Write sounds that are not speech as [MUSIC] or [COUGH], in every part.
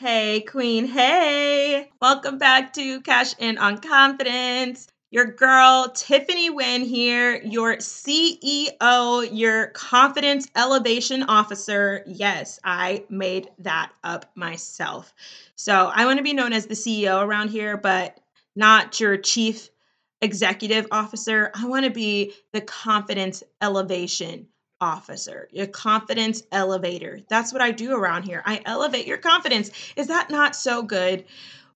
Hey, Queen. Hey. Welcome back to Cash In on Confidence. Your girl, Tiffany Wynn here, your CEO, your confidence elevation officer. Yes, I made that up myself. So I want to be known as the CEO around here, but not your chief executive officer. I want to be the confidence elevation officer, your confidence elevator. That's what I do around here. I elevate your confidence. Is that not so good?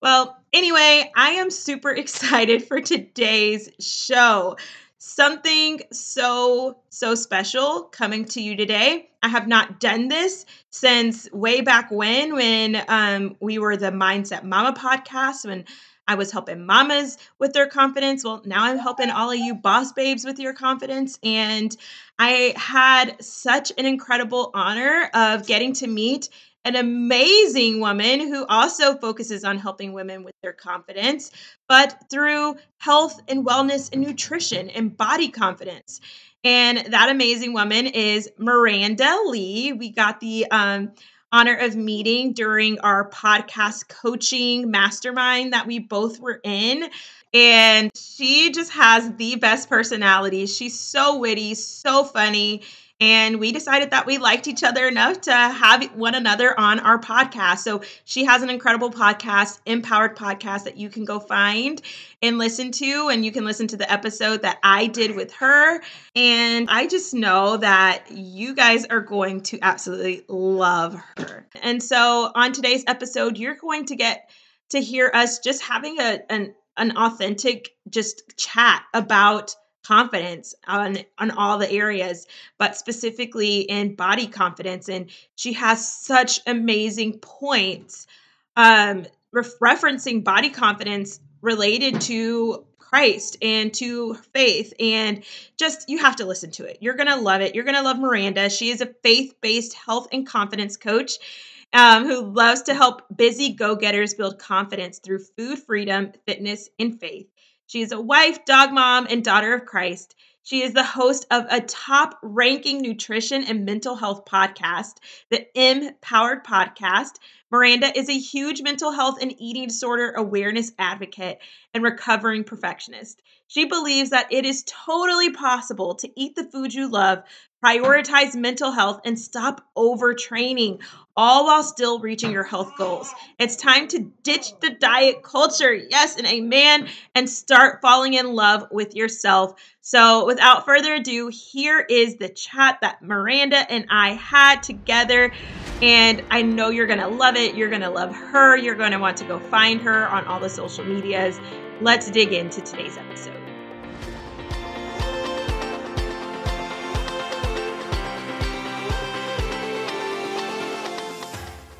Well, anyway, I am super [LAUGHS] excited for today's show. Something so, so special coming to you today. I have not done this since way back when, when um, we were the Mindset Mama podcast, when I was helping mamas with their confidence. Well, now I'm helping all of you boss babes with your confidence. And I had such an incredible honor of getting to meet an amazing woman who also focuses on helping women with their confidence, but through health and wellness and nutrition and body confidence. And that amazing woman is Miranda Lee. We got the um, honor of meeting during our podcast coaching mastermind that we both were in. And she just has the best personality. She's so witty, so funny. And we decided that we liked each other enough to have one another on our podcast. So she has an incredible podcast, Empowered Podcast, that you can go find and listen to. And you can listen to the episode that I did with her. And I just know that you guys are going to absolutely love her. And so on today's episode, you're going to get to hear us just having a, an, an authentic just chat about confidence on on all the areas but specifically in body confidence and she has such amazing points um referencing body confidence related to Christ and to faith. And just, you have to listen to it. You're going to love it. You're going to love Miranda. She is a faith based health and confidence coach um, who loves to help busy go getters build confidence through food freedom, fitness, and faith. She is a wife, dog mom, and daughter of Christ. She is the host of a top ranking nutrition and mental health podcast, the Empowered Podcast. Miranda is a huge mental health and eating disorder awareness advocate and recovering perfectionist. She believes that it is totally possible to eat the food you love, prioritize mental health, and stop overtraining, all while still reaching your health goals. It's time to ditch the diet culture, yes, and amen, and start falling in love with yourself. So, without further ado, here is the chat that Miranda and I had together. And I know you're going to love it. You're going to love her. You're going to want to go find her on all the social medias. Let's dig into today's episode.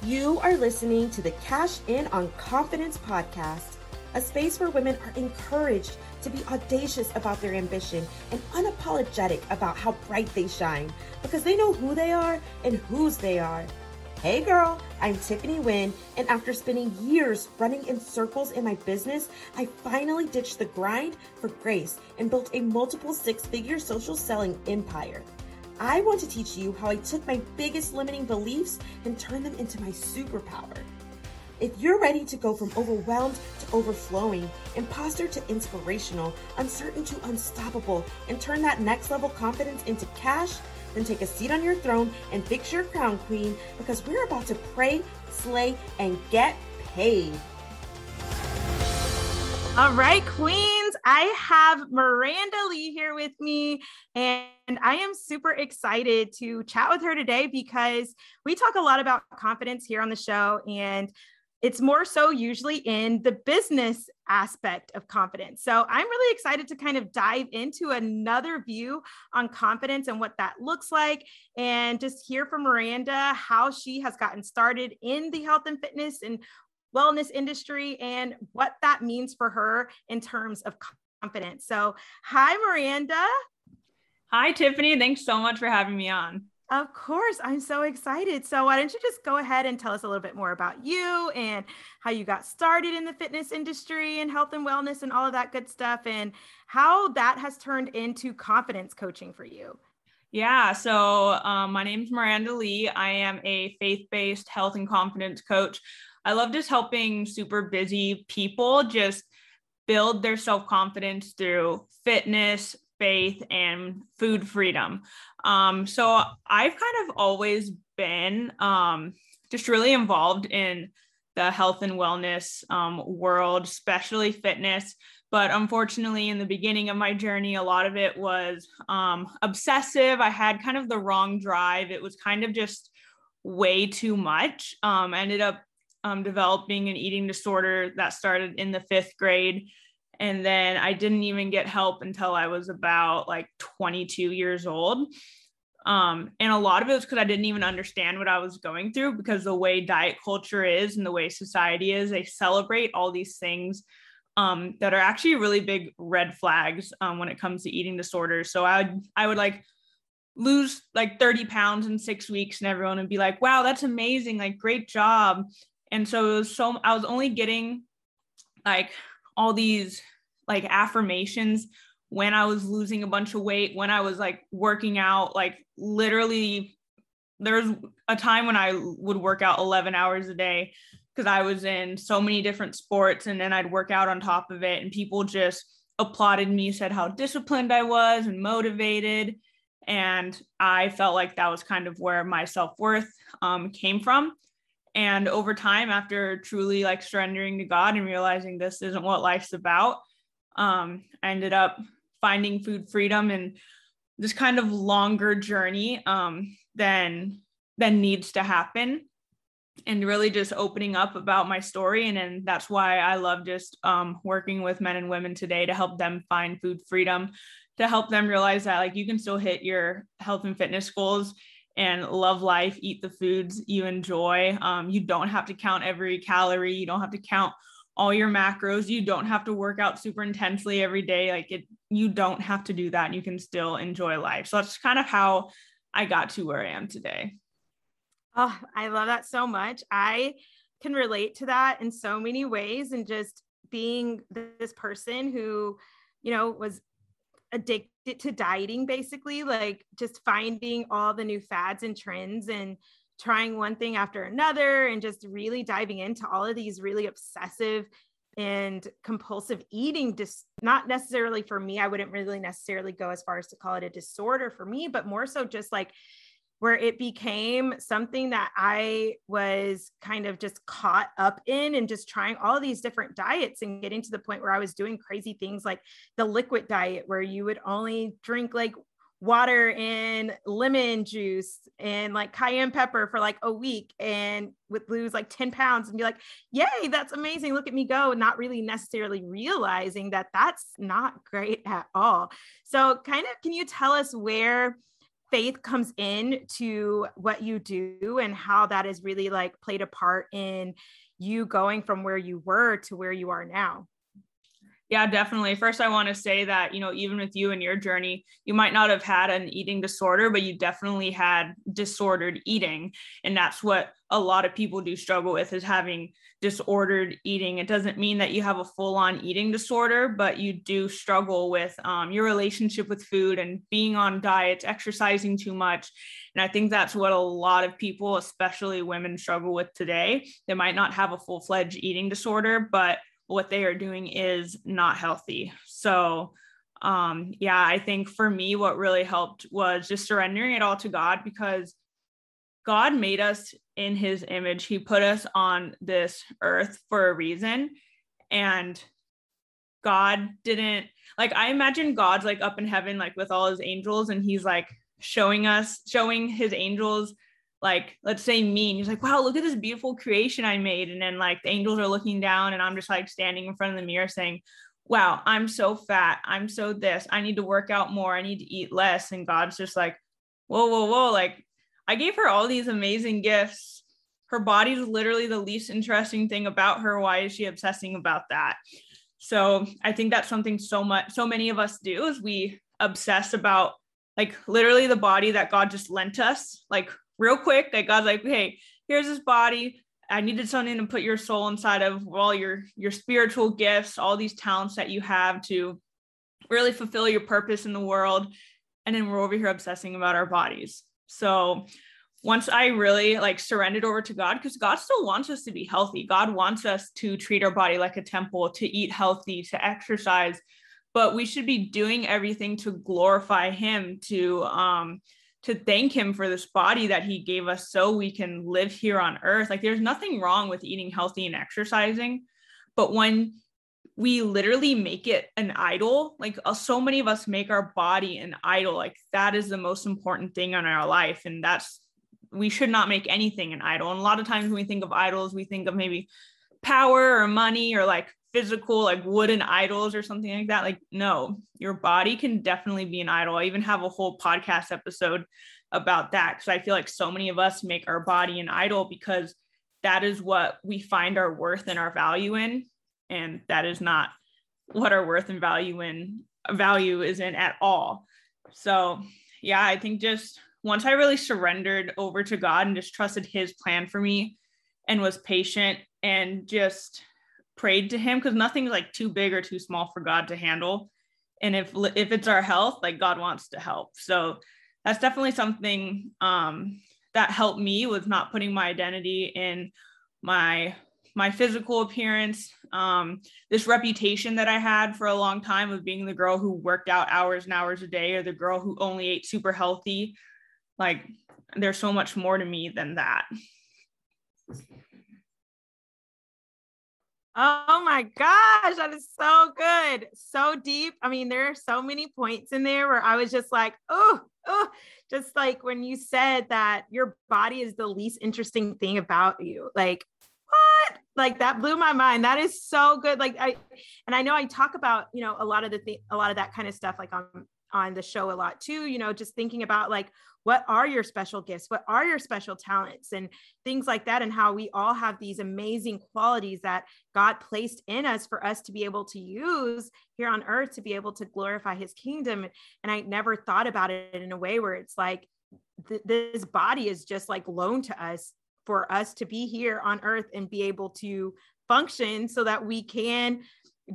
You are listening to the Cash In on Confidence podcast, a space where women are encouraged to be audacious about their ambition and unapologetic about how bright they shine because they know who they are and whose they are. Hey girl, I'm Tiffany Wynn, and after spending years running in circles in my business, I finally ditched the grind for grace and built a multiple six figure social selling empire. I want to teach you how I took my biggest limiting beliefs and turned them into my superpower. If you're ready to go from overwhelmed to overflowing, imposter to inspirational, uncertain to unstoppable, and turn that next level confidence into cash, then take a seat on your throne and fix your crown, queen, because we're about to pray, slay, and get paid. All right, queens, I have Miranda Lee here with me, and I am super excited to chat with her today because we talk a lot about confidence here on the show, and it's more so usually in the business aspect of confidence. So I'm really excited to kind of dive into another view on confidence and what that looks like, and just hear from Miranda how she has gotten started in the health and fitness and wellness industry and what that means for her in terms of confidence. So, hi, Miranda. Hi, Tiffany. Thanks so much for having me on. Of course, I'm so excited. So, why don't you just go ahead and tell us a little bit more about you and how you got started in the fitness industry and health and wellness and all of that good stuff, and how that has turned into confidence coaching for you? Yeah, so um, my name is Miranda Lee. I am a faith based health and confidence coach. I love just helping super busy people just build their self confidence through fitness, faith, and food freedom. Um, so I've kind of always been um, just really involved in the health and wellness um, world, especially fitness. But unfortunately, in the beginning of my journey, a lot of it was um, obsessive. I had kind of the wrong drive. It was kind of just way too much. Um, ended up um, developing an eating disorder that started in the fifth grade. And then I didn't even get help until I was about like 22 years old. Um, and a lot of it was because I didn't even understand what I was going through because the way diet culture is and the way society is, they celebrate all these things um, that are actually really big red flags um, when it comes to eating disorders. So I would I would like lose like 30 pounds in six weeks, and everyone would be like, "Wow, that's amazing! Like, great job!" And so it was so I was only getting like all these like affirmations when I was losing a bunch of weight, when I was like working out, like literally there's a time when I would work out 11 hours a day because I was in so many different sports and then I'd work out on top of it and people just applauded me, said how disciplined I was and motivated. And I felt like that was kind of where my self worth um, came from. And over time, after truly like surrendering to God and realizing this isn't what life's about, um, I ended up finding food freedom and this kind of longer journey um, than than needs to happen and really just opening up about my story. And then that's why I love just um, working with men and women today to help them find food freedom, to help them realize that like you can still hit your health and fitness goals and love life, eat the foods you enjoy. Um, you don't have to count every calorie. You don't have to count all your macros. You don't have to work out super intensely every day. Like it, you don't have to do that. And you can still enjoy life. So that's kind of how I got to where I am today. Oh, I love that so much. I can relate to that in so many ways and just being this person who, you know, was addicted to dieting basically, like just finding all the new fads and trends and trying one thing after another and just really diving into all of these really obsessive and compulsive eating just not necessarily for me i wouldn't really necessarily go as far as to call it a disorder for me but more so just like where it became something that I was kind of just caught up in and just trying all these different diets and getting to the point where I was doing crazy things like the liquid diet, where you would only drink like water and lemon juice and like cayenne pepper for like a week and would lose like 10 pounds and be like, yay, that's amazing. Look at me go. Not really necessarily realizing that that's not great at all. So, kind of, can you tell us where? Faith comes in to what you do and how that has really like played a part in you going from where you were to where you are now yeah, definitely. First, I want to say that, you know, even with you and your journey, you might not have had an eating disorder, but you definitely had disordered eating. And that's what a lot of people do struggle with is having disordered eating. It doesn't mean that you have a full on eating disorder, but you do struggle with um, your relationship with food and being on diets, exercising too much. And I think that's what a lot of people, especially women, struggle with today. They might not have a full fledged eating disorder, but what they are doing is not healthy. So, um, yeah, I think for me, what really helped was just surrendering it all to God because God made us in his image. He put us on this earth for a reason. And God didn't like, I imagine God's like up in heaven, like with all his angels, and he's like showing us, showing his angels like let's say me and he's like wow look at this beautiful creation i made. And then like the angels are looking down and i'm just like standing in front of the mirror saying wow i'm so fat. I'm so this. I need to work out more. I need to eat less. And god's just like whoa whoa whoa like i gave her all these amazing gifts. Her body's literally the least interesting thing about her. Why is she obsessing about that? So i think that's something so much so many of us do is we obsess about like literally the body that god just lent us like real quick. Like God's like, hey, here's this body. I needed something to put your soul inside of all your your spiritual gifts, all these talents that you have to really fulfill your purpose in the world. And then we're over here obsessing about our bodies. So once I really like surrendered over to God, because God still wants us to be healthy. God wants us to treat our body like a temple, to eat healthy, to exercise, but we should be doing everything to glorify Him, to um, to thank Him for this body that He gave us, so we can live here on Earth. Like, there's nothing wrong with eating healthy and exercising, but when we literally make it an idol. Like uh, so many of us make our body an idol. Like that is the most important thing in our life. And that's, we should not make anything an idol. And a lot of times when we think of idols, we think of maybe power or money or like physical, like wooden idols or something like that. Like, no, your body can definitely be an idol. I even have a whole podcast episode about that because I feel like so many of us make our body an idol because that is what we find our worth and our value in and that is not what our worth and value in value is in at all so yeah i think just once i really surrendered over to god and just trusted his plan for me and was patient and just prayed to him because nothing's like too big or too small for god to handle and if if it's our health like god wants to help so that's definitely something um that helped me with not putting my identity in my my physical appearance, um, this reputation that I had for a long time of being the girl who worked out hours and hours a day or the girl who only ate super healthy. Like, there's so much more to me than that. Oh my gosh, that is so good. So deep. I mean, there are so many points in there where I was just like, oh, oh, just like when you said that your body is the least interesting thing about you. Like, what? Like that blew my mind. That is so good. Like I, and I know I talk about, you know, a lot of the thing, a lot of that kind of stuff, like on, on the show a lot too, you know, just thinking about like, what are your special gifts? What are your special talents and things like that? And how we all have these amazing qualities that God placed in us for us to be able to use here on earth to be able to glorify his kingdom. And I never thought about it in a way where it's like, th- this body is just like loaned to us for us to be here on earth and be able to function so that we can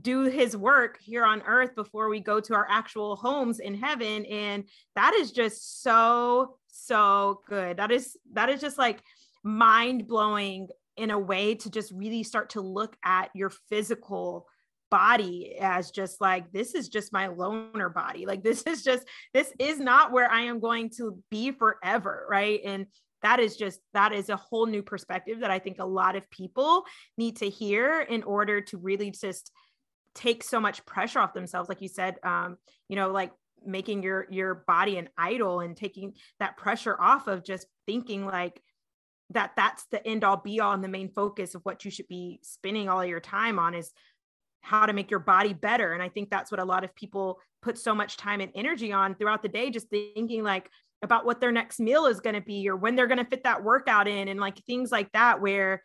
do his work here on earth before we go to our actual homes in heaven. And that is just so so good. That is that is just like mind blowing in a way to just really start to look at your physical body as just like this is just my loaner body. Like this is just this is not where i am going to be forever right? And that is just that is a whole new perspective that i think a lot of people need to hear in order to really just take so much pressure off themselves like you said um you know like making your your body an idol and taking that pressure off of just thinking like that that's the end all be all and the main focus of what you should be spending all your time on is how to make your body better. And i think that's what a lot of people put so much time and energy on throughout the day just thinking like about what their next meal is going to be or when they're going to fit that workout in and like things like that where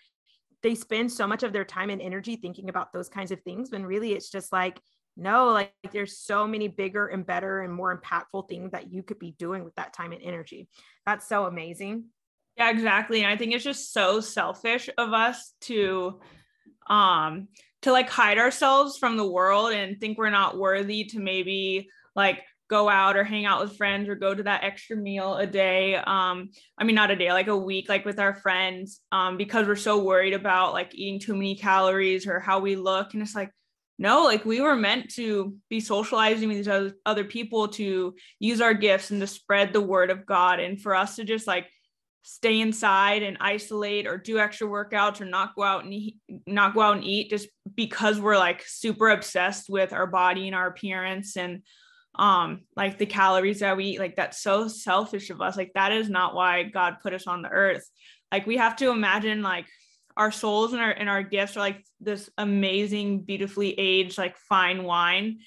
they spend so much of their time and energy thinking about those kinds of things when really it's just like no like there's so many bigger and better and more impactful things that you could be doing with that time and energy. That's so amazing. Yeah exactly. And i think it's just so selfish of us to um to like hide ourselves from the world and think we're not worthy to maybe like go out or hang out with friends or go to that extra meal a day. Um i mean not a day like a week like with our friends um because we're so worried about like eating too many calories or how we look. And it's like no like we were meant to be socializing with these other people to use our gifts and to spread the word of god and for us to just like stay inside and isolate or do extra workouts or not go out and eat, not go out and eat just because we're like super obsessed with our body and our appearance. And um like the calories that we eat like that's so selfish of us. Like that is not why god put us on the earth. Like we have to imagine like our souls and our and our gifts are like this amazing beautifully aged like fine wine.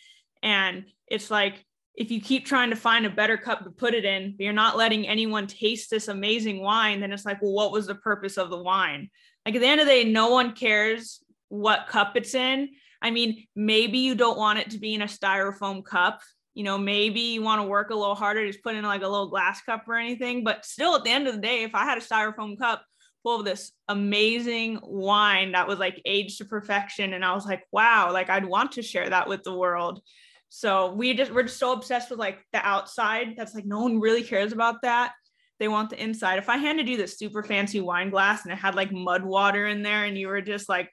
And it's like if you keep trying to find a better cup to put it in but you're not letting anyone taste this amazing wine then it's like well what was the purpose of the wine? Like at the end of the day no one cares what cup it's in. I mean maybe you don't want it to be in a styrofoam cup you know, maybe you want to work a little harder, just put in like a little glass cup or anything. But still, at the end of the day, if I had a styrofoam cup full of this amazing wine that was like aged to perfection, and I was like, wow, like I'd want to share that with the world. So we just we're just so obsessed with like the outside. That's like no one really cares about that. they want the inside. If I handed you this super fancy wine glass and it had like mud water in there and you were just like.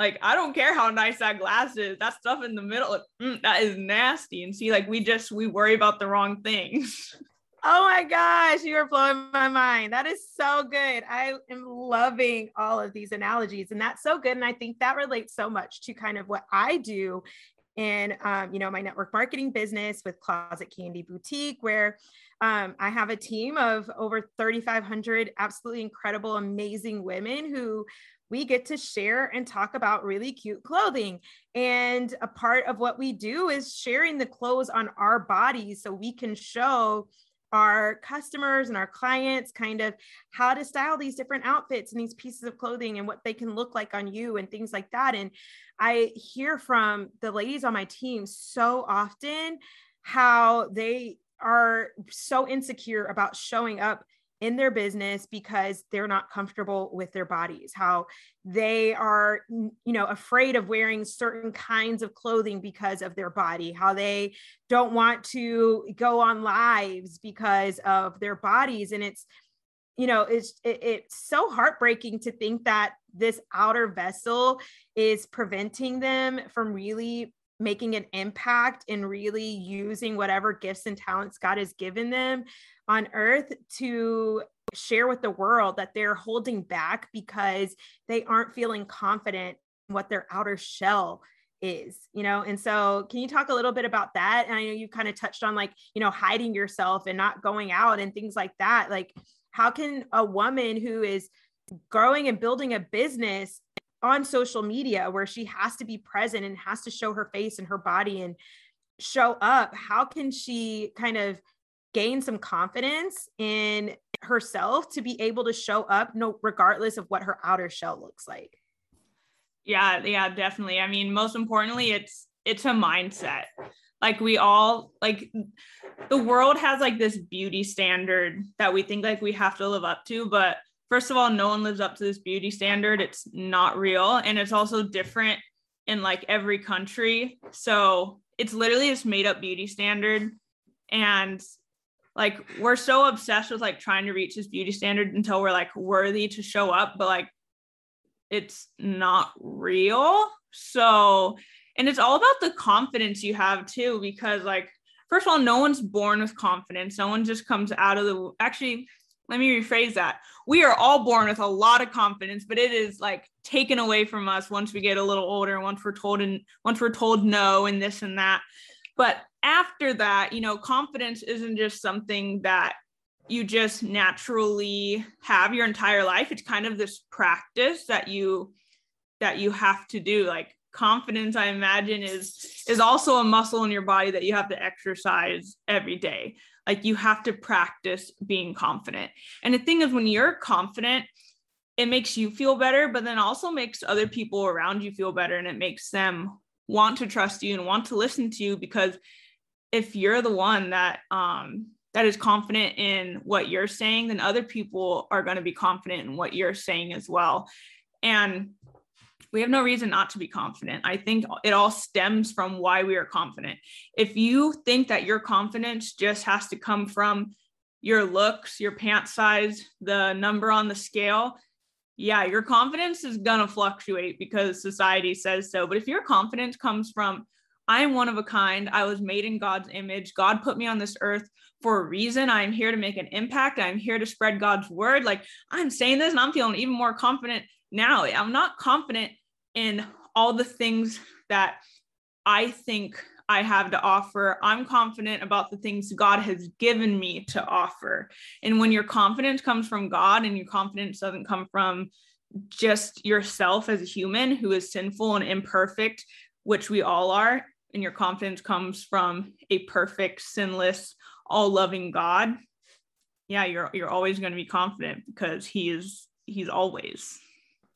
Like I don't care how nice that glass is, that stuff in the middle, mm, that is nasty. And see, like we just we worry about the wrong things. [LAUGHS] Oh my gosh, you are blowing my mind. That is so good. I am loving all of these analogies, and that's so good. And I think that relates so much to kind of what I do in, um, you know, my network marketing business with Closet Candy Boutique, where um, I have a team of over 3,500 absolutely incredible, amazing women who we get to share and talk about really cute clothing. And a part of what we do is sharing the clothes on our bodies so we can show our customers and our clients kind of how to style these different outfits and these pieces of clothing and what they can look like on you and things like that. And I hear from the ladies on my team so often how they are so insecure about showing up in their business because they're not comfortable with their bodies how they are you know afraid of wearing certain kinds of clothing because of their body how they don't want to go on lives because of their bodies. And it's you know it's it, it's so heartbreaking to think that this outer vessel is preventing them from really making an impact and really using whatever gifts and talents God has given them on earth to share with the world that they're holding back because they aren't feeling confident what their outer shell is you know? And so can you talk a little bit about that? And i know you kind of touched on like you know hiding yourself and not going out and things like that. Like how can a woman who is growing and building a business on social media where she has to be present and has to show her face and her body and show up how can she kind of gain some confidence in herself to be able to show up no regardless of what her outer shell looks like? Yeah yeah definitely. I mean most importantly it's it's a mindset. Like we all like the world has like this beauty standard that we think like we have to live up to but first of all no one lives up to this beauty standard. It's not real and it's also different in like every country. So it's literally this made up beauty standard and like we're so obsessed with like trying to reach this beauty standard until we're like worthy to show up but like it's not real. So and it's all about the confidence you have too because like first of all no one's born with confidence. No one just comes out of the actually let me rephrase that we are all born with a lot of confidence but it is like taken away from us once we get a little older once we're told and once we're told no and this and that but after that, you know, confidence isn't just something that you just naturally have your entire life. It's kind of this practice that you that you have to do. Like confidence, I imagine, is is also a muscle in your body that you have to exercise every day. Like you have to practice being confident. And the thing is, when you're confident, it makes you feel better, but then also makes other people around you feel better and it makes them want to trust you and want to listen to you because if you're the one that um that is confident in what you're saying then other people are going to be confident in what you're saying as well and we have no reason not to be confident. I think it all stems from why we are confident. If you think that your confidence just has to come from your looks, your pant size, the number on the scale, yeah, your confidence is going to fluctuate because society says so. But if your confidence comes from, I am one of a kind, I was made in God's image, God put me on this earth for a reason, I'm here to make an impact, I'm here to spread God's word. Like I'm saying this and I'm feeling even more confident now. I'm not confident in all the things that I think I have to offer. I'm confident about the things God has given me to offer. And when your confidence comes from God and your confidence doesn't come from just yourself as a human who is sinful and imperfect, which we all are, and your confidence comes from a perfect, sinless, all loving God, yeah, you're you're always going to be confident because he is he's always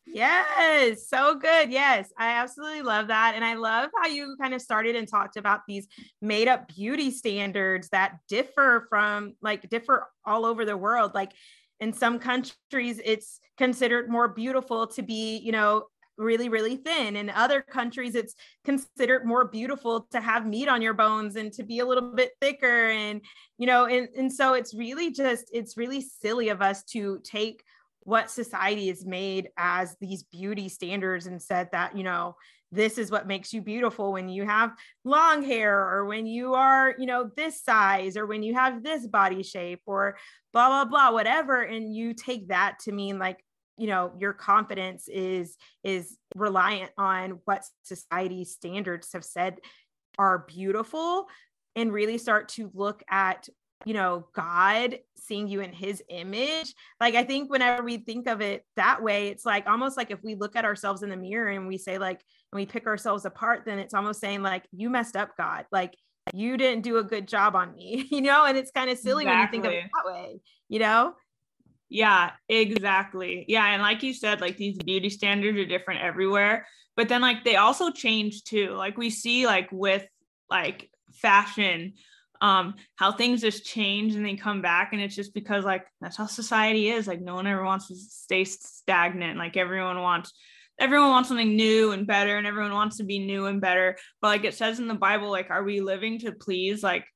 Yes, so good. Yes, I absolutely love that. And I love how you kind of started and talked about these made up beauty standards that differ from like differ all over the world. Like in some countries, it's considered more beautiful to be, you know, really really thin in other countries it's considered more beautiful to have meat on your bones and to be a little bit thicker and you know and, and so it's really just it's really silly of us to take what society has made as these beauty standards and said that you know this is what makes you beautiful when you have long hair or when you are you know this size or when you have this body shape or blah blah blah whatever. And you take that to mean like you know your confidence is is reliant on what society standards have said are beautiful and really start to look at you know god seeing you in his image like i think whenever we think of it that way it's like almost like if we look at ourselves in the mirror and we say like and we pick ourselves apart then it's almost saying like you messed up god. Like you didn't do a good job on me [LAUGHS] you know? And it's kind of silly exactly. when you think of it that way you know? Yeah exactly. Yeah and like you said like these beauty standards are different everywhere but then like they also change too. Like we see like with like fashion um how things just change and they come back. And it's just because like that's how society is. Like no one ever wants to stay stagnant. Like everyone wants everyone wants something new and better and everyone wants to be new and better. But like it says in the bible like are we living to please like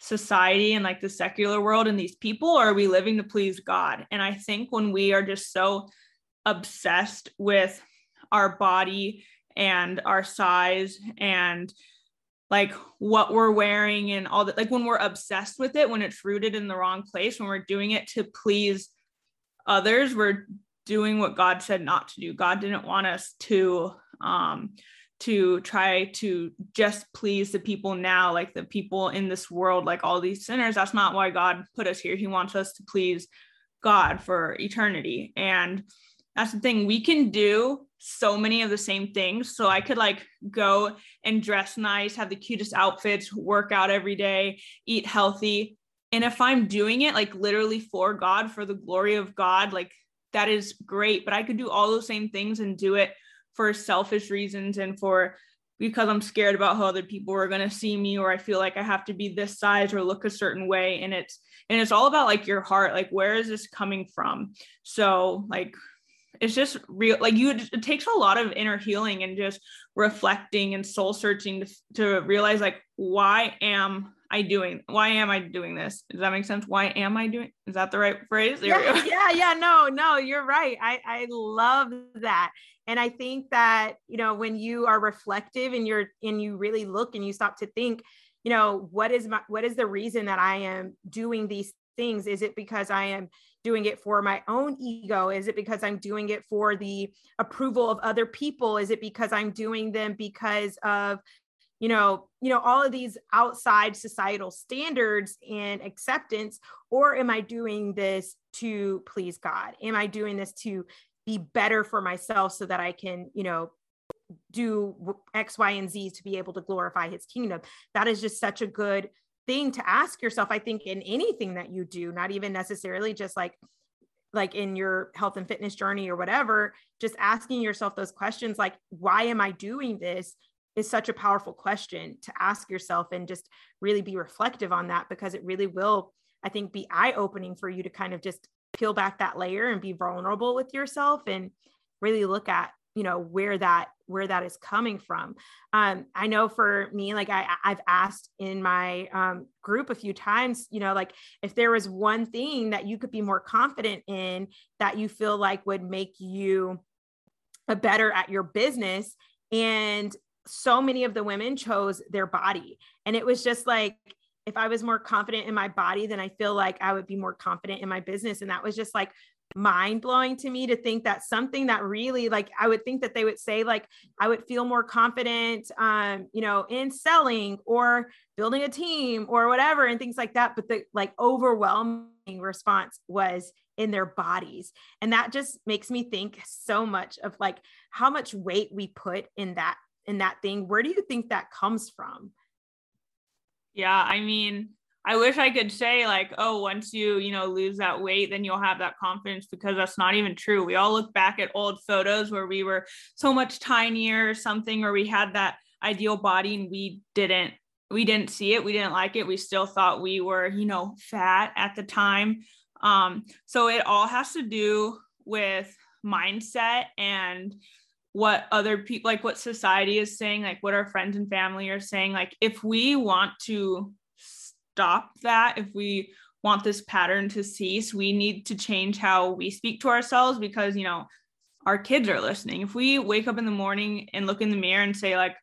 society and like the secular world and these people or are we living to please god? And i think when we are just so obsessed with our body and our size and like what we're wearing and all that like when we're obsessed with it when it's rooted in the wrong place when we're doing it to please others we're doing what god said not to do. God didn't want us to um to try to just please the people now like the people in this world like all these sinners. That's not why god put us here. He wants us to please god for eternity. And that's the thing. We can do so many of the same things. So i could like go and dress nice have the cutest outfits work out every day eat healthy. And if i'm doing it like literally for god for the glory of god like that is great. But i could do all those same things and do it for selfish reasons and for because i'm scared about how other people are going to see me or i feel like i have to be this size or look a certain way. And it's and it's all about like your heart. Like where is this coming from? So like it's just real like you it takes a lot of inner healing and just reflecting and soul searching to, to realize like why am i doing why am i doing this? Does that make sense? Why am i doing is that the right phrase? Yeah, [LAUGHS] yeah yeah no no you're right. I i love that. And i think that you know when you are reflective and you're and you really look and you stop to think you know what is my what is the reason that i am doing these things is it because i am doing it for my own ego? Is it because I'm doing it for the approval of other people? Is it because I'm doing them because of you know you know all of these outside societal standards and acceptance or am i doing this to please god am i doing this to be better for myself so that i can you know do x y and z to be able to glorify his kingdom that is just such a good thing to ask yourself i think in anything that you do not even necessarily just like like in your health and fitness journey or whatever just asking yourself those questions like why am i doing this is such a powerful question to ask yourself and just really be reflective on that because it really will i think be eye opening for you to kind of just peel back that layer and be vulnerable with yourself and really look at you know where that where that is coming from. Um i know for me like i i've asked in my um group a few times you know like if there was one thing that you could be more confident in that you feel like would make you a better at your business and so many of the women chose their body. And it was just like if I was more confident in my body, then I feel like I would be more confident in my business. And that was just like mind blowing to me to think that something that really like I would think that they would say like I would feel more confident um you know in selling or building a team or whatever and things like that. But the like overwhelming response was in their bodies. And that just makes me think so much of like how much weight we put in that in that thing. Where do you think that comes from yeah I mean I wish I could say like, oh, once you, you know, lose that weight, then you'll have that confidence because that's not even true. We all look back at old photos where we were so much tinier or something, or we had that ideal body and we didn't, we didn't see it. We didn't like it. We still thought we were, you know, fat at the time. Um, so it all has to do with mindset and what other people like what society is saying like what our friends and family are saying like if we want to stop that if we want this pattern to cease we need to change how we speak to ourselves because you know our kids are listening. If we wake up in the morning and look in the mirror and say like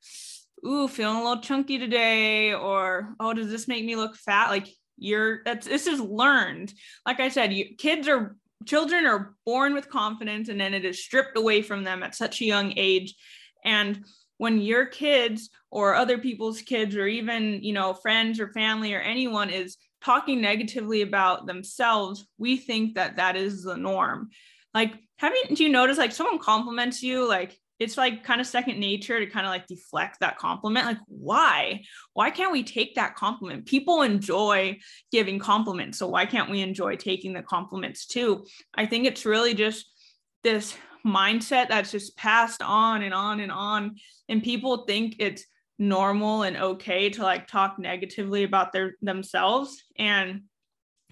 ooh feeling a little chunky today or oh does this make me look fat? Like you're that's this is learned. Like i said you, kids are children are born with confidence and then it is stripped away from them at such a young age. And when your kids or other people's kids or even you know friends or family or anyone is talking negatively about themselves we think that that is the norm. Like haven't you noticed like someone compliments you like it's like kind of second nature to kind of like deflect that compliment. Like, why? Why can't we take that compliment? People enjoy giving compliments. So why can't we enjoy taking the compliments too? I think it's really just this mindset that's just passed on and on and on. And people think it's normal and okay to like talk negatively about their themselves. And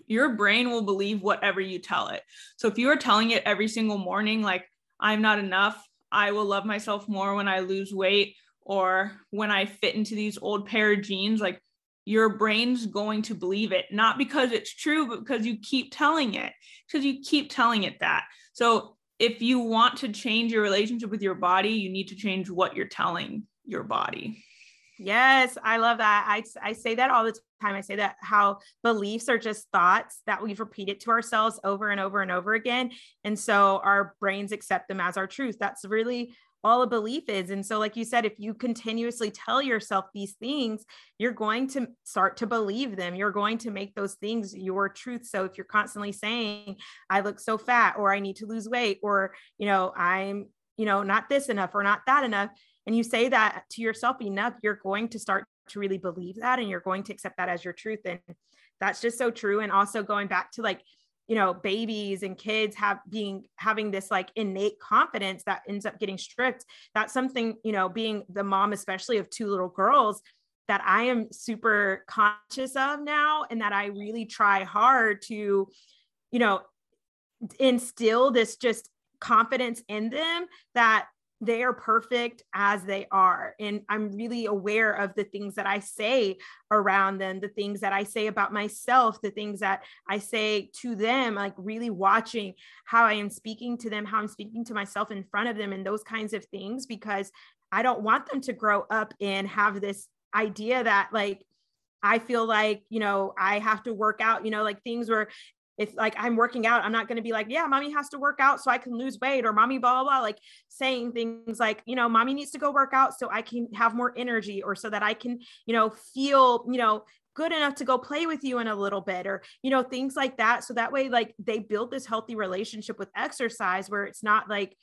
your brain will believe whatever you tell it. So if you are telling it every single morning, like, I'm not enough, I will love myself more when I lose weight or when I fit into these old pair of jeans. Like your brain's going to believe it, not because it's true, but because you keep telling it, because you keep telling it that. So if you want to change your relationship with your body, you need to change what you're telling your body. Yes, I love that. I, I say that all the time. I say that how beliefs are just thoughts that we've repeated to ourselves over and over and over again. And so our brains accept them as our truth. That's really all a belief is. And so, like you said, if you continuously tell yourself these things, you're going to start to believe them. You're going to make those things your truth. So, if you're constantly saying, I look so fat, or I need to lose weight, or, you know, I'm, you know, not this enough or not that enough, and you say that to yourself enough, you're going to start to really believe that and you're going to accept that as your truth. And that's just so true. And also going back to like, you know, babies and kids have being having this like innate confidence that ends up getting stripped. That's something, you know, being the mom, especially of two little girls, that I am super conscious of now and that I really try hard to, you know, instill this just confidence in them that they are perfect as they are. And I'm really aware of the things that I say around them, the things that I say about myself, the things that I say to them, like really watching how I am speaking to them, how I'm speaking to myself in front of them, and those kinds of things, because I don't want them to grow up and have this idea that, like, I feel like, you know, I have to work out, you know, like things where if like I'm working out, I'm not going to be like, yeah, mommy has to work out so I can lose weight or mommy blah, blah, blah, like saying things like, you know, mommy needs to go work out so I can have more energy or so that I can, you know, feel, you know, good enough to go play with you in a little bit or, you know, things like that. So that way, like they build this healthy relationship with exercise where it's not like,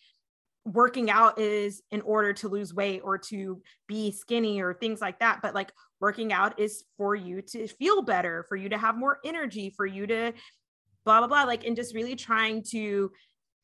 working out is in order to lose weight or to be skinny or things like that but like working out is for you to feel better for you to have more energy for you to blah blah blah like and just really trying to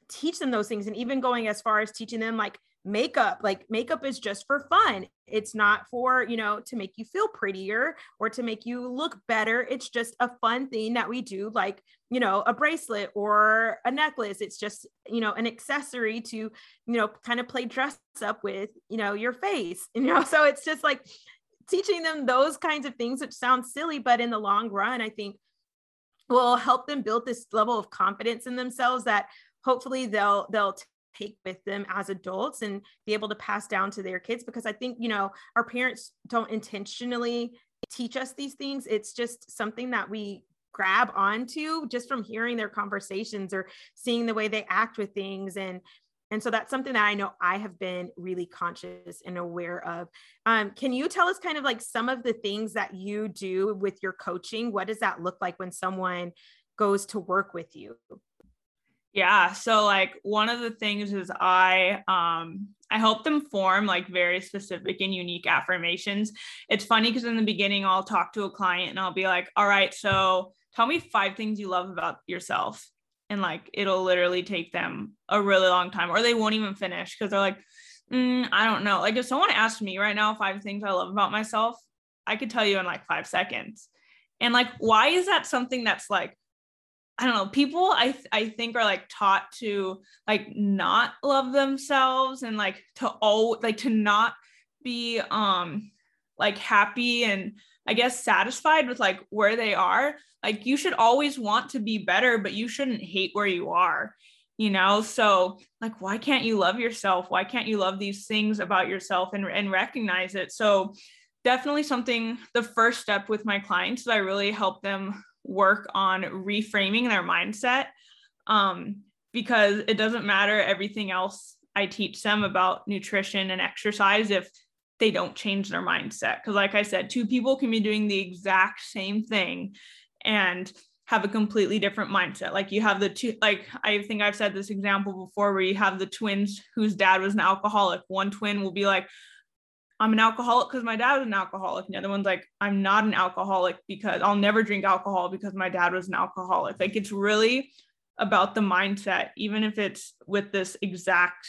teach them those things and even going as far as teaching them like makeup like makeup is just for fun. It's not for you know to make you feel prettier or to make you look better. It's just a fun thing that we do like you know a bracelet or a necklace. It's just you know an accessory to you know kind of play dress up with you know your face [LAUGHS] you know? So it's just like teaching them those kinds of things which sounds silly but in the long run i think will help them build this level of confidence in themselves that hopefully they'll they'll take with them as adults and be able to pass down to their kids. Because i think you know our parents don't intentionally teach us these things. It's just something that we grab onto just from hearing their conversations or seeing the way they act with things. And and so that's something that I know I have been really conscious and aware of. Um, can you tell us kind of like some of the things that you do with your coaching? What does that look like when someone goes to work with you? Yeah, so like one of the things is I um I help them form like very specific and unique affirmations. It's funny because in the beginning I'll talk to a client and I'll be like, "All right, so tell me five things you love about yourself." And like it'll literally take them a really long time or they won't even finish because they're like mm, i don't know. Like if someone asked me right now five things i love about myself i could tell you in like five seconds. And like why is that something that's like I don't know, people I I think are like taught to like not love themselves and like to all like to not be um like happy and I guess satisfied with like where they are. Like you should always want to be better, but you shouldn't hate where you are, you know? So like why can't you love yourself? Why can't you love these things about yourself and and recognize it? So definitely something the first step with my clients is I really help them work on reframing their mindset um, because it doesn't matter everything else I teach them about nutrition and exercise if they don't change their mindset. Because, like I said, two people can be doing the exact same thing and have a completely different mindset. Like you have the two, like I think I've said this example before where you have the twins whose dad was an alcoholic. One twin will be like, I'm an alcoholic because my dad was an alcoholic. And the other one's like, I'm not an alcoholic because I'll never drink alcohol because my dad was an alcoholic. Like it's really about the mindset, even if it's with this exact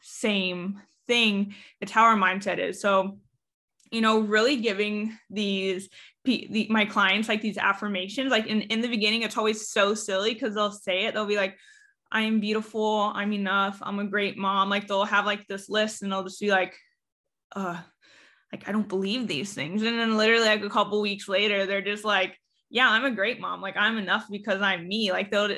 same thing, it's how our mindset is. So, you know, really giving these the, my clients like these affirmations, like in, in the beginning, it's always so silly because they'll say it, they'll be like, I am beautiful, I'm enough, I'm a great mom. Like they'll have like this list and they'll just be like, uh, like I don't believe these things. And then literally like a couple weeks later, they're just like, yeah, I'm a great mom. Like I'm enough because I'm me. Like they'll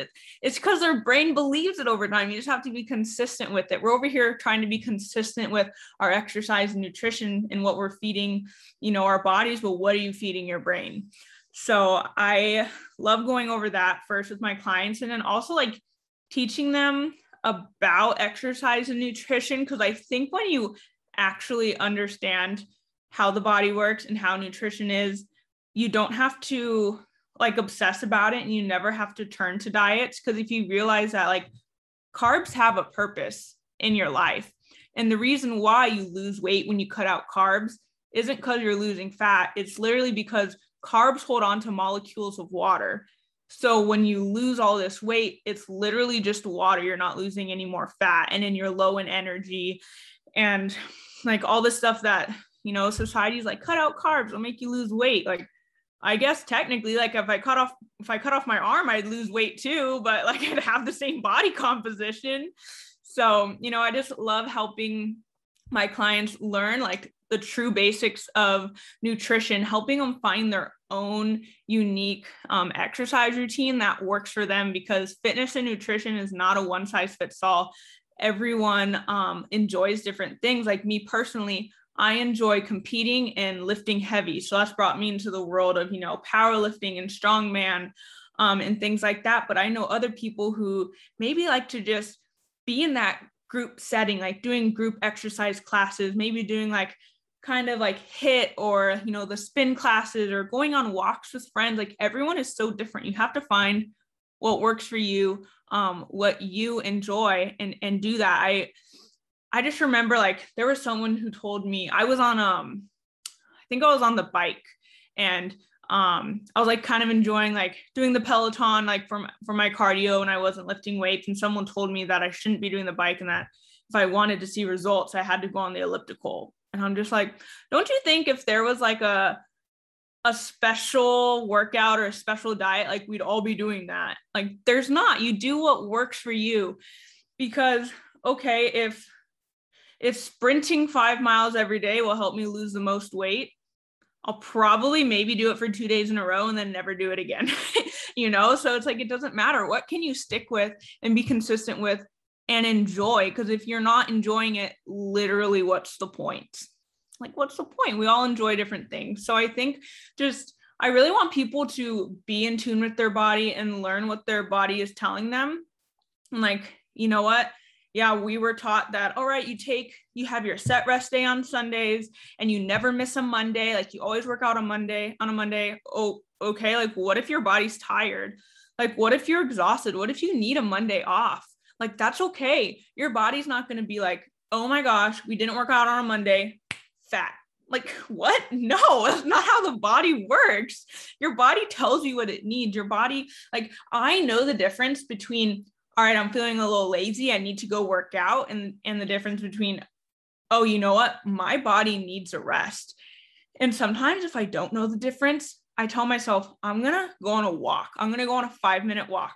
it's because their brain believes it over time. You just have to be consistent with it. We're over here trying to be consistent with our exercise and nutrition and what we're feeding, you know, our bodies, but what are you feeding your brain? So I love going over that first with my clients and then also like teaching them about exercise and nutrition because I think when you actually understand how the body works and how nutrition is you don't have to like obsess about it and you never have to turn to diets because if you realize that like carbs have a purpose in your life. And the reason why you lose weight when you cut out carbs isn't because you're losing fat. It's literally because carbs hold on to molecules of water. So when you lose all this weight it's literally just water. You're not losing any more fat and then you're low in energy. And like all the stuff that you know society's like cut out carbs will make you lose weight. Like i guess technically like if i cut off if i cut off my arm i'd lose weight too but like [LAUGHS] i'd have the same body composition. So you know i just love helping my clients learn like the true basics of nutrition helping them find their own unique um, exercise routine that works for them because fitness and nutrition is not a one size fits all everyone um, enjoys different things. Like me personally I enjoy competing and lifting heavy. So that's brought me into the world of, you know, powerlifting and strongman um, and things like that. But I know other people who maybe like to just be in that group setting, like doing group exercise classes, maybe doing like kind of like HIIT or, you know, the spin classes or going on walks with friends. Like everyone is so different. You have to find what works for you, um, what you enjoy and, and do that. I, I just remember like there was someone who told me I was on um I think I was on the bike and um I was like kind of enjoying like doing the peloton like from for my cardio and I wasn't lifting weights. And someone told me that I shouldn't be doing the bike and that if I wanted to see results I had to go on the elliptical. And I'm just like don't you think if there was like a a special workout or a special diet like we'd all be doing that? Like there's not. You do what works for you because okay if if sprinting five miles every day will help me lose the most weight, I'll probably maybe do it for two days in a row and then never do it again. [LAUGHS] you know, so it's like it doesn't matter. What can you stick with and be consistent with and enjoy? Because if you're not enjoying it, literally, what's the point? Like, what's the point? We all enjoy different things. So I think just I really want people to be in tune with their body and learn what their body is telling them. And like, you know what? Yeah, we were taught that, all right, you take, you have your set rest day on Sundays and you never miss a Monday. Like you always work out on Monday, on a Monday. Oh, okay. Like, what if your body's tired? Like, what if you're exhausted? What if you need a Monday off? Like, that's okay. Your body's not going to be like, oh my gosh, we didn't work out on a Monday, fat. Like, [LAUGHS] what? No, that's not how the body works. Your body tells you what it needs. Your body, like, I know the difference between all right, I'm feeling a little lazy. I need to go work out. And, and the difference between, oh, you know what? My body needs a rest. And sometimes if I don't know the difference, I tell myself, I'm going to go on a walk. I'm going to go on a five minute walk.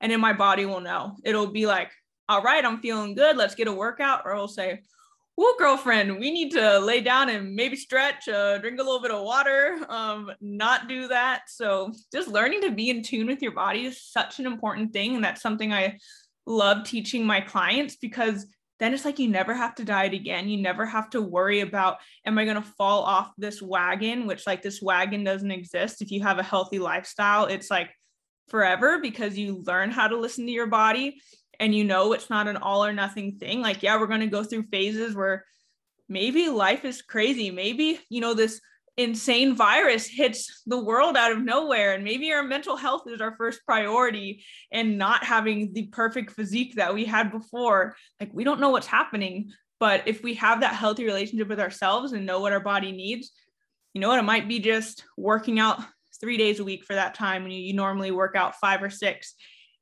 and then my body will know. It'll be like, all right, I'm feeling good. Let's get a workout. Or it'll say, well, girlfriend, we need to lay down and maybe stretch, uh, drink a little bit of water, um, not do that. So just learning to be in tune with your body is such an important thing. And that's something I love teaching my clients because then it's like you never have to diet again. You never have to worry about, am I going to fall off this wagon, which like this wagon doesn't exist. If you have a healthy lifestyle, it's like forever because you learn how to listen to your body and you know it's not an all or nothing thing. Like, yeah, we're going to go through phases where maybe life is crazy. Maybe, you know, this insane virus hits the world out of nowhere and maybe our mental health is our first priority and not having the perfect physique that we had before like we don't know what's happening but if we have that healthy relationship with ourselves and know what our body needs you know what it might be just working out three days a week for that time when you, you normally work out five or six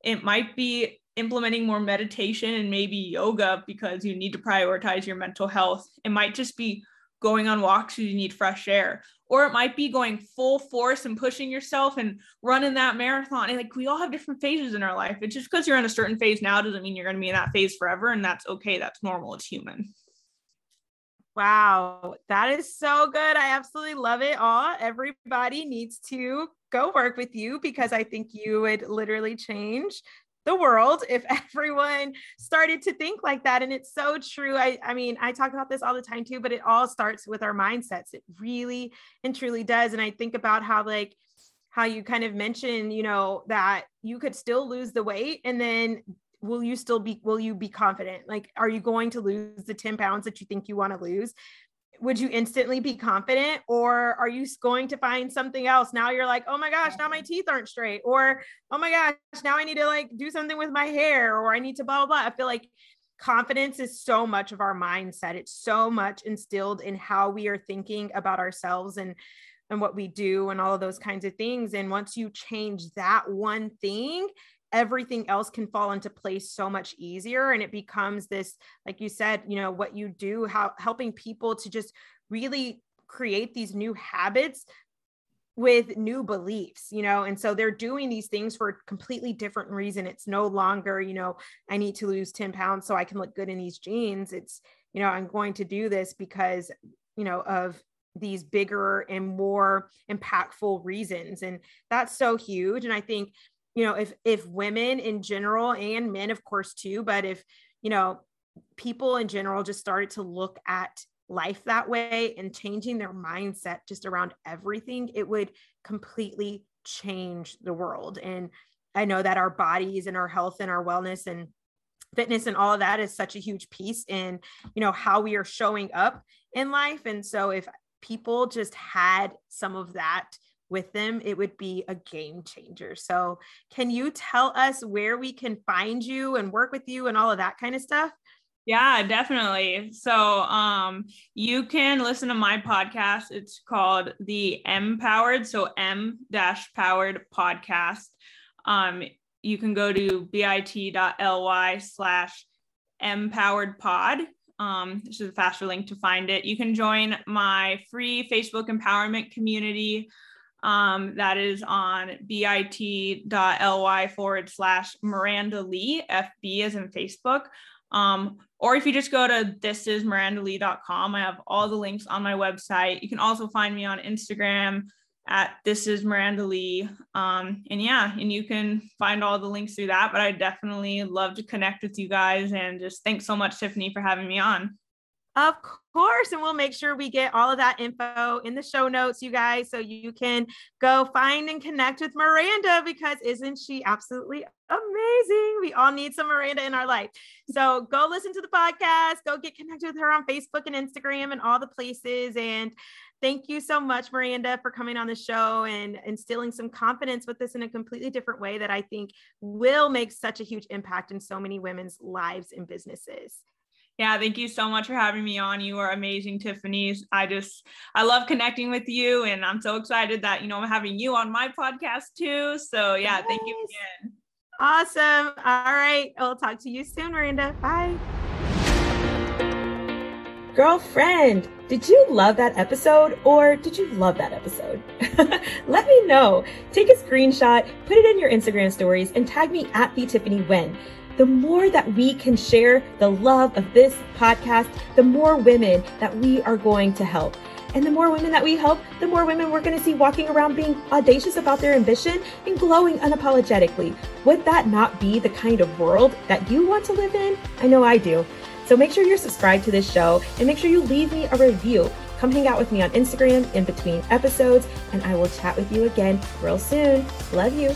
it might be implementing more meditation and maybe yoga because you need to prioritize your mental health. It might just be going on walks you need fresh air or it might be going full force and pushing yourself and running that marathon. And like we all have different phases in our life. It's just because you're in a certain phase now doesn't mean you're going to be in that phase forever and that's okay. That's normal. It's human. Wow. That is so good. I absolutely love it all. Everybody needs to go work with you because i think you would literally change the world if [LAUGHS] everyone started to think like that and it's so true I, I mean i talk about this all the time too but it all starts with our mindsets it really and truly does and i think about how like how you kind of mentioned you know that you could still lose the weight and then will you still be will you be confident? Like are you going to lose the 10 pounds that you think you want to lose would you instantly be confident or are you going to find something else? Now you're like oh my gosh now my teeth aren't straight or oh my gosh now i need to like do something with my hair or i need to blah blah blah. I feel like confidence is so much of our mindset. It's so much instilled in how we are thinking about ourselves and and what we do and all of those kinds of things. And once you change that one thing everything else can fall into place so much easier. And it becomes this like you said you know what you do how helping people to just really create these new habits with new beliefs you know? And so they're doing these things for a completely different reason. It's no longer you know i need to lose 10 pounds so i can look good in these jeans. It's you know i'm going to do this because you know of these bigger and more impactful reasons. And that's so huge. And i think you know if if women in general and men of course too but if you know people in general just started to look at life that way and changing their mindset just around everything it would completely change the world. And i know that our bodies and our health and our wellness and fitness and all of that is such a huge piece in you know how we are showing up in life. And so if people just had some of that with them, it would be a game changer. So, can you tell us where we can find you and work with you and all of that kind of stuff? Yeah, definitely. So, um, you can listen to my podcast. It's called the Empowered, so M dash powered podcast. Um, you can go to bit.ly slash empowered pod. Um, this is a faster link to find it. You can join my free Facebook empowerment community. Um, that is on bit.ly forward slash Miranda Lee, FB is in Facebook. Um, or if you just go to thisismirandalee.com, I have all the links on my website. You can also find me on Instagram at this is Miranda Lee. Um, and yeah, and you can find all the links through that. But I definitely love to connect with you guys and just thanks so much, Tiffany, for having me on. Of course. And we'll make sure we get all of that info in the show notes, you guys, so you can go find and connect with Miranda because isn't she absolutely amazing? We all need some Miranda in our life. So go listen to the podcast, go get connected with her on Facebook and Instagram and all the places. And thank you so much, Miranda, for coming on the show and instilling some confidence with this in a completely different way that I think will make such a huge impact in so many women's lives and businesses. Yeah, thank you so much for having me on. You are amazing, Tiffany. I just I love connecting with you and I'm so excited that you know I'm having you on my podcast too. So yeah, yes. thank you again. Awesome. All right. I'll talk to you soon, Miranda. Bye. Girlfriend, did you love that episode or did you love that episode? [LAUGHS] Let me know. Take a screenshot, put it in your Instagram stories, and tag me at the Tiffany Wen. The more that we can share the love of this podcast, the more women that we are going to help. And the more women that we help, the more women we're going to see walking around being audacious about their ambition and glowing unapologetically. Would that not be the kind of world that you want to live in? I know I do. So make sure you're subscribed to this show and make sure you leave me a review. Come hang out with me on Instagram in between episodes, and I will chat with you again real soon. Love you.